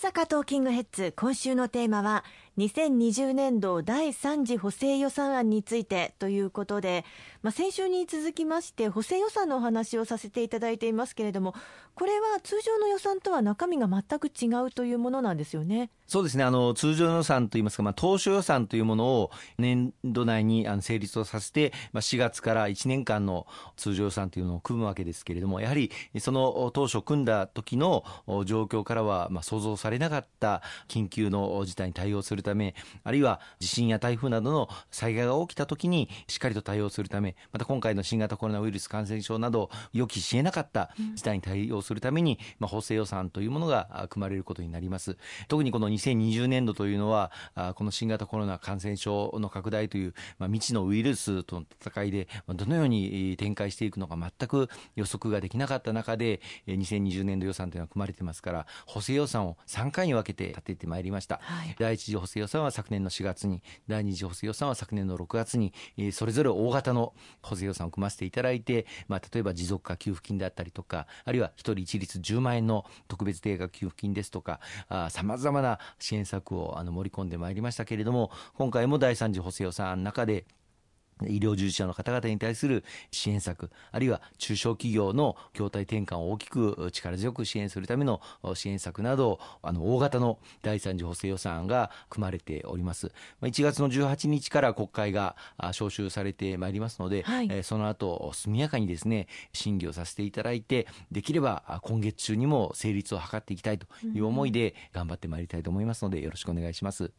阪トーキングヘッズ今週のテーマは2020年度第3次補正予算案についてということで、まあ、先週に続きまして補正予算のお話をさせていただいていますけれどもこれは通常の予算とは中身が全く違うというものなんですよね。そうですねあの通常予算といいますか、まあ、当初予算というものを年度内にあの成立をさせて、まあ、4月から1年間の通常予算というのを組むわけですけれどもやはりその当初組んだ時の状況からはまあ想像されなかった緊急の事態に対応するためあるいは地震や台風などの災害が起きた時にしっかりと対応するためまた今回の新型コロナウイルス感染症など予期しえなかった事態に対応するために、まあ、補正予算というものが組まれることになります。特にこの2020年度というのはこの新型コロナ感染症の拡大という、まあ、未知のウイルスとの戦いでどのように展開していくのか全く予測ができなかった中で2020年度予算というのは組まれてますから補正予算を3回に分けて立ててまいりました、はい、第一次補正予算は昨年の4月に第二次補正予算は昨年の6月にそれぞれ大型の補正予算を組ませていただいて、まあ、例えば持続化給付金であったりとかあるいは一人一律10万円の特別定額給付金ですとかさまざまな支援策をあの盛り込んでまいりましたけれども今回も第3次補正予算の中で医療従事者の方々に対する支援策、あるいは中小企業の業態転換を大きく力強く支援するための支援策など、あの大型の第3次補正予算案が組まれております。1月の18日から国会が召集されてまいりますので、はい、その後速やかにですね審議をさせていただいて、できれば今月中にも成立を図っていきたいという思いで頑張ってまいりたいと思いますので、よろしくお願いします。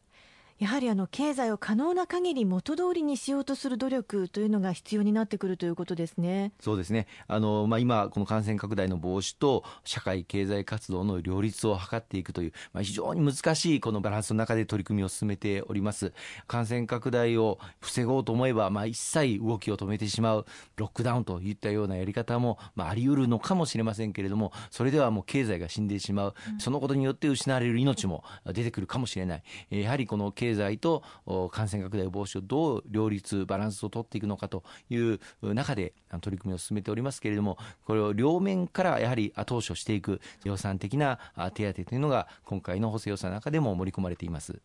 やはりあの経済を可能な限り元通りにしようとする努力というのが必要になってくるということですね。そうですね。あのまあ今この感染拡大の防止と社会経済活動の両立を図っていくというまあ非常に難しいこのバランスの中で取り組みを進めております。感染拡大を防ごうと思えばまあ一切動きを止めてしまうロックダウンといったようなやり方もまああり得るのかもしれませんけれども、それではもう経済が死んでしまう。そのことによって失われる命も出てくるかもしれない。やはりこの経経済とと感染拡大防止をどう両立バランスを取っていくのかという中で取り組みを進めておりますけれどもこれを両面からやはり後押しをしていく予算的な手当というのが今回の補正予算の中でも盛り込まれています。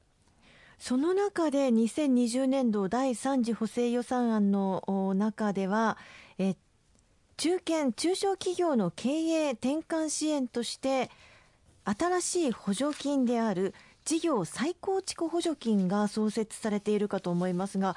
その中で2020年度第3次補正予算案の中では、え中堅・中小企業の経営転換支援として新しい補助金である事業再構築補助金が創設されているかと思いますが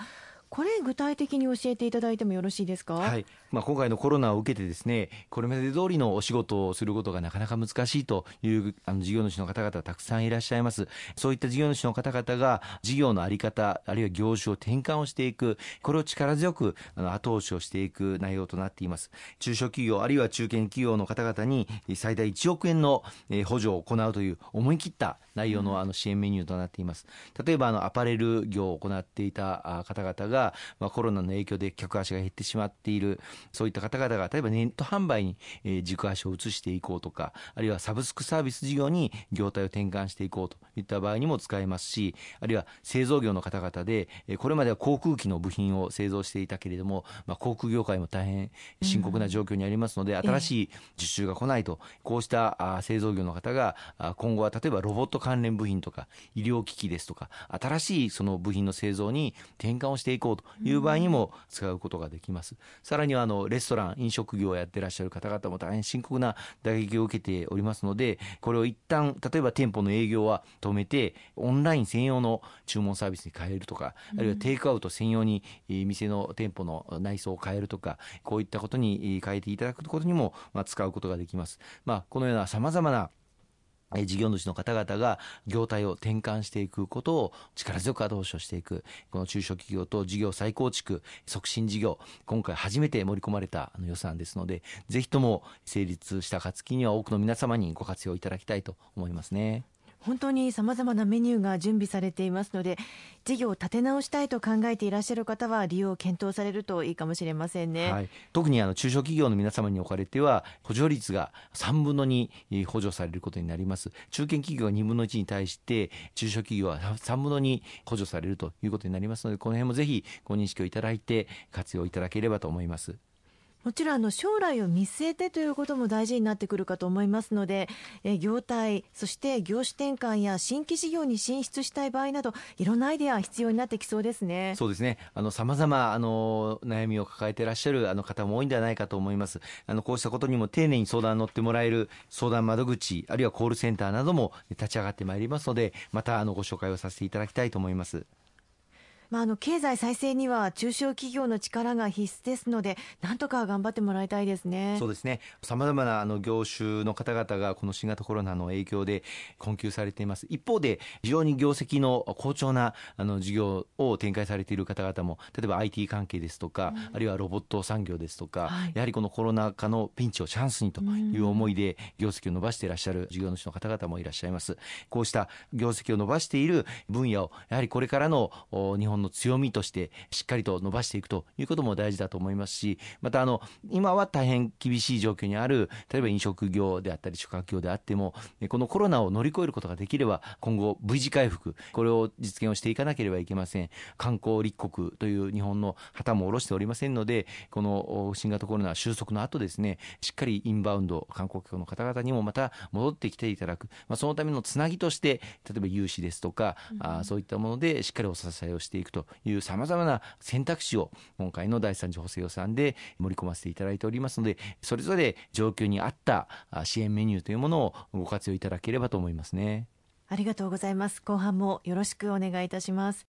これ具体的に教えていただいてもよろしいですか、はい。まあ、今回のコロナを受けてですねこれまで通りのお仕事をすることがなかなか難しいというあの事業主の方々たくさんいらっしゃいます。そういった事業主の方々が事業の在り方あるいは業種を転換をしていくこれを力強くあの後押しをしていく内容となっています。中小企業あるいは中堅企業の方々に最大1億円の補助を行うという思い切った内容のあの支援メニューとなっています。例えばあのアパレル業を行っていた方々がが、まあ、コロナの影響で客足が減ってしまっているそういった方々が例えばネット販売に、えー、軸足を移していこうとかあるいはサブスクサービス事業に業態を転換していこうといった場合にも使えますしあるいは製造業の方々でこれまでは航空機の部品を製造していたけれども、まあ、航空業界も大変深刻な状況にありますので、うん、新しい受注が来ないとこうした製造業の方が今後は例えばロボット関連部品とか医療機器ですとか新しいその部品の製造に転換をしていこうという場合にも使うことができます。さらにはあのレストラン飲食業をやってらっしゃる方々も大変深刻な打撃を受けておりますのでこれを一旦例えば店舗の営業は止めてオンライン専用の注文サービスに変えるとか、あるいはテイクアウト専用に店の店舗の内装を変えるとかこういったことに変えていただくことにもまあ使うことができます。まあ、このようなさまざまな事業主の方々が業態を転換していくことを力強く後押しをしていくこの中小企業と事業再構築促進事業今回初めて盛り込まれた予算ですのでぜひとも成立した暁には多くの皆様にご活用いただきたいと思いますね。本当にさまざまなメニューが準備されていますので事業を立て直したいと考えていらっしゃる方は利用を検討されるといいかもしれませんね、はい、特にあの中小企業の皆様におかれては補助率が3分の2補助されることになります。中堅企業が2分の1に対して中小企業は3分の2補助されるということになりますのでこの辺もぜひご認識をいただいて活用いただければと思います。もちろんあの将来を見据えてということも大事になってくるかと思いますので、え業態、そして業種転換や新規事業に進出したい場合など、いろんなアイデア必要になってきそうですね。そうですね。あの、様々、あの、悩みを抱えていらっしゃるあの方も多いんではないかと思います。あの、こうしたことにも丁寧に相談に乗ってもらえる相談窓口、あるいはコールセンターなども立ち上がってまいりますので、また、あの、ご紹介をさせていただきたいと思います。まあ、あの経済再生には中小企業の力が必須ですので、なんとか頑張ってもらいたいですね。そうですね。さまざまなあの業種の方々がこの新型コロナの影響で困窮されています。一方で、非常に業績の好調なあの事業を展開されている方々も、例えば IT 関係ですとか、うん、あるいはロボット産業ですとか、はい、やはりこのコロナ禍のピンチをチャンスにという思いで、業績を伸ばしていらっしゃる事業主の方々もいらっしゃいます。こうした業績を伸ばしている分野を、やはりこれからの日本本の強みとして、しっかりと伸ばしていくということも大事だと思いますし、またあの、今は大変厳しい状況にある、例えば飲食業であったり宿泊業であっても、このコロナを乗り越えることができれば、今後 V 字回復、これを実現をしていかなければいけません。観光立国という日本の旗も下ろしておりませんので、この新型コロナ収束の後ですね、しっかりインバウンド、観光客の方々にもまた戻ってきていただく、まあ、そのためのつなぎとして、例えば融資ですとか、あそういったものでしっかりお支えをしていくという様々な選択肢を今回の第3次補正予算で盛り込ませていただいておりますので、それぞれ状況に合った支援メニューというものをご活用いただければと思いますね。ありがとうございます。後半もよろしくお願いいたします。